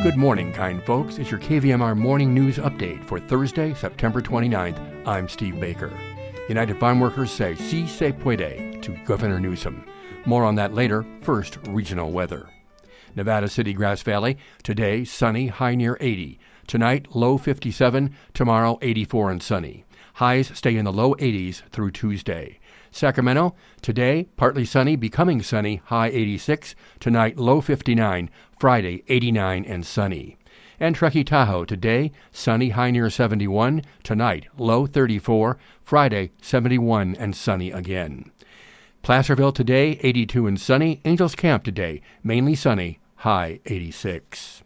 Good morning, kind folks. It's your KVMR morning news update for Thursday, September 29th. I'm Steve Baker. United Farm Workers say si se puede to Governor Newsom. More on that later. First, regional weather. Nevada City, Grass Valley. Today, sunny, high near 80. Tonight, low 57. Tomorrow, 84 and sunny. Highs stay in the low 80s through Tuesday. Sacramento, today, partly sunny, becoming sunny, high 86. Tonight, low 59. Friday, 89 and sunny. And Truckee Tahoe, today, sunny, high near 71. Tonight, low 34. Friday, 71 and sunny again. Placerville today, 82 and sunny. Angels Camp today, mainly sunny, high 86.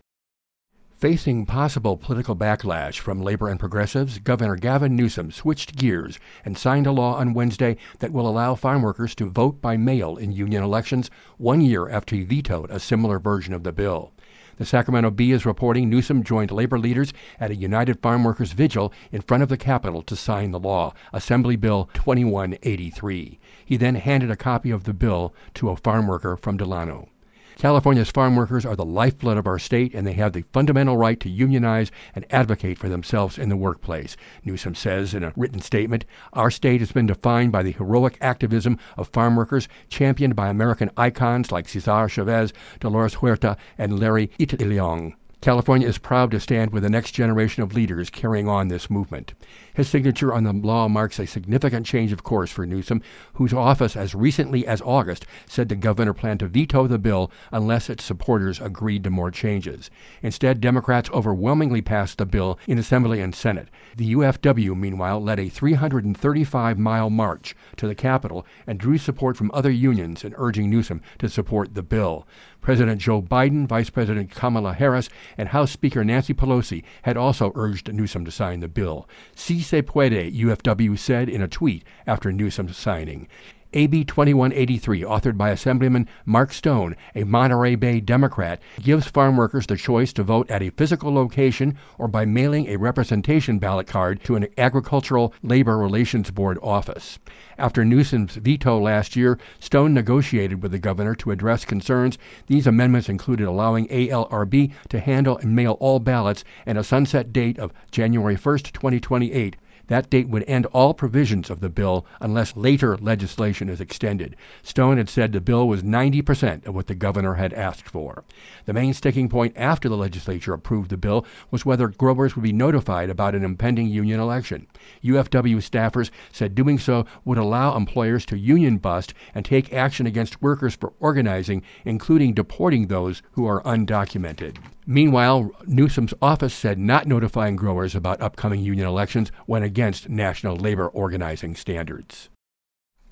Facing possible political backlash from labor and progressives, Governor Gavin Newsom switched gears and signed a law on Wednesday that will allow farm workers to vote by mail in union elections one year after he vetoed a similar version of the bill. The Sacramento Bee is reporting Newsom joined labor leaders at a United Farm Workers vigil in front of the Capitol to sign the law, Assembly Bill 2183. He then handed a copy of the bill to a farm worker from Delano. California's farm workers are the lifeblood of our state, and they have the fundamental right to unionize and advocate for themselves in the workplace. Newsom says in a written statement Our state has been defined by the heroic activism of farm workers, championed by American icons like Cesar Chavez, Dolores Huerta, and Larry Itliong. California is proud to stand with the next generation of leaders carrying on this movement. His signature on the law marks a significant change of course for Newsom, whose office, as recently as August, said the governor planned to veto the bill unless its supporters agreed to more changes. Instead, Democrats overwhelmingly passed the bill in Assembly and Senate. The UFW, meanwhile, led a 335 mile march to the Capitol and drew support from other unions in urging Newsom to support the bill. President Joe Biden, Vice President Kamala Harris, and House Speaker Nancy Pelosi had also urged Newsom to sign the bill. Si se puede, UFW said in a tweet after Newsom's signing. AB 2183, authored by Assemblyman Mark Stone, a Monterey Bay Democrat, gives farm workers the choice to vote at a physical location or by mailing a representation ballot card to an Agricultural Labor Relations Board office. After Newsom's veto last year, Stone negotiated with the governor to address concerns. These amendments included allowing ALRB to handle and mail all ballots and a sunset date of January 1, 2028 that date would end all provisions of the bill unless later legislation is extended. Stone had said the bill was 90% of what the governor had asked for. The main sticking point after the legislature approved the bill was whether growers would be notified about an impending union election. UFW staffers said doing so would allow employers to union bust and take action against workers for organizing, including deporting those who are undocumented. Meanwhile, Newsom's office said not notifying growers about upcoming union elections went against national labor organizing standards.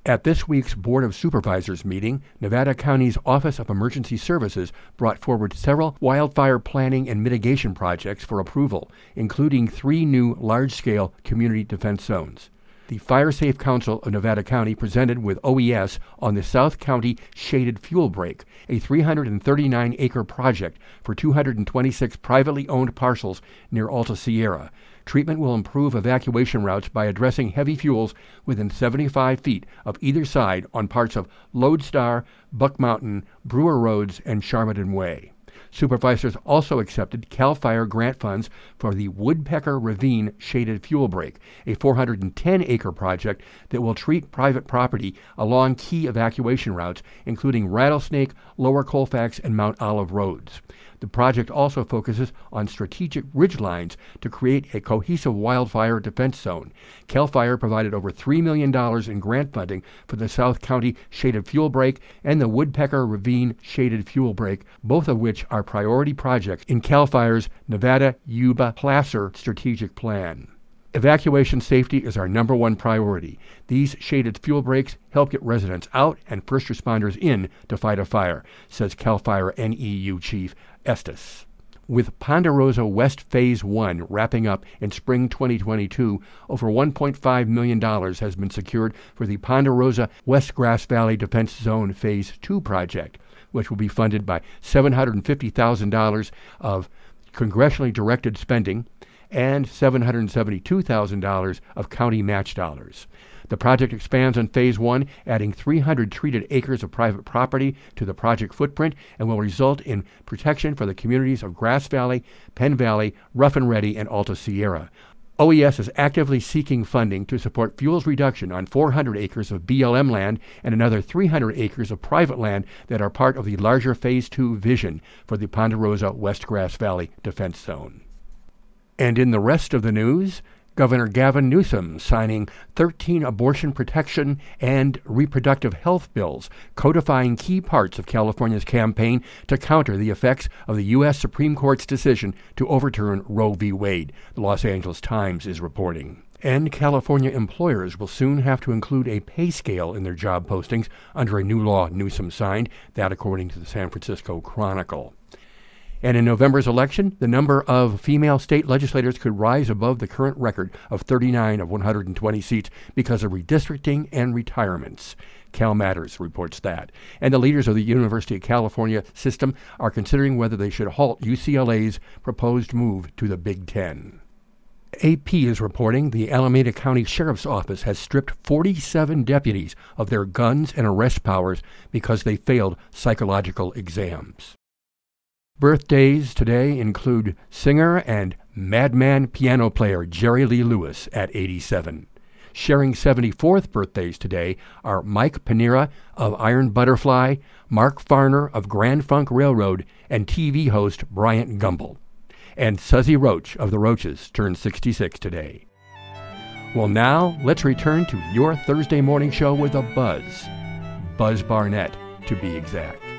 At this week's Board of Supervisors meeting, Nevada County's Office of Emergency Services brought forward several wildfire planning and mitigation projects for approval, including three new large scale community defense zones the Fire Safe Council of Nevada County presented with OES on the South County Shaded Fuel Break, a 339 acre project for 226 privately owned parcels near Alta Sierra. Treatment will improve evacuation routes by addressing heavy fuels within 75 feet of either side on parts of Lodestar, Buck Mountain, Brewer Roads, and Charmaden Way. Supervisors also accepted CAL FIRE grant funds for the Woodpecker Ravine Shaded Fuel Break, a 410 acre project that will treat private property along key evacuation routes, including Rattlesnake, Lower Colfax, and Mount Olive roads. The project also focuses on strategic ridgelines to create a cohesive wildfire defense zone. CAL FIRE provided over $3 million in grant funding for the South County Shaded Fuel Break and the Woodpecker Ravine Shaded Fuel Break, both of which are priority projects in CAL FIRE's Nevada Yuba Placer strategic plan. Evacuation safety is our number one priority. These shaded fuel breaks help get residents out and first responders in to fight a fire, says CAL FIRE NEU Chief Estes. With Ponderosa West Phase 1 wrapping up in spring 2022, over $1.5 million has been secured for the Ponderosa West Grass Valley Defense Zone Phase 2 project, which will be funded by $750,000 of congressionally directed spending and $772,000 of county match dollars. The project expands on Phase 1, adding 300 treated acres of private property to the project footprint and will result in protection for the communities of Grass Valley, Penn Valley, Rough and Ready, and Alta Sierra. OES is actively seeking funding to support fuels reduction on 400 acres of BLM land and another 300 acres of private land that are part of the larger Phase 2 vision for the Ponderosa West Grass Valley Defense Zone. And in the rest of the news, Governor Gavin Newsom signing 13 abortion protection and reproductive health bills, codifying key parts of California's campaign to counter the effects of the U.S. Supreme Court's decision to overturn Roe v. Wade, the Los Angeles Times is reporting. And California employers will soon have to include a pay scale in their job postings under a new law Newsom signed, that according to the San Francisco Chronicle. And in November's election, the number of female state legislators could rise above the current record of 39 of 120 seats because of redistricting and retirements. Cal Matters reports that. And the leaders of the University of California system are considering whether they should halt UCLA's proposed move to the Big Ten. AP is reporting the Alameda County Sheriff's Office has stripped 47 deputies of their guns and arrest powers because they failed psychological exams. Birthdays today include singer and madman piano player Jerry Lee Lewis at 87. Sharing 74th birthdays today are Mike Pinera of Iron Butterfly, Mark Farner of Grand Funk Railroad, and TV host Bryant Gumbel. And Suzzy Roche of the Roches turned 66 today. Well, now let's return to your Thursday morning show with a buzz. Buzz Barnett, to be exact.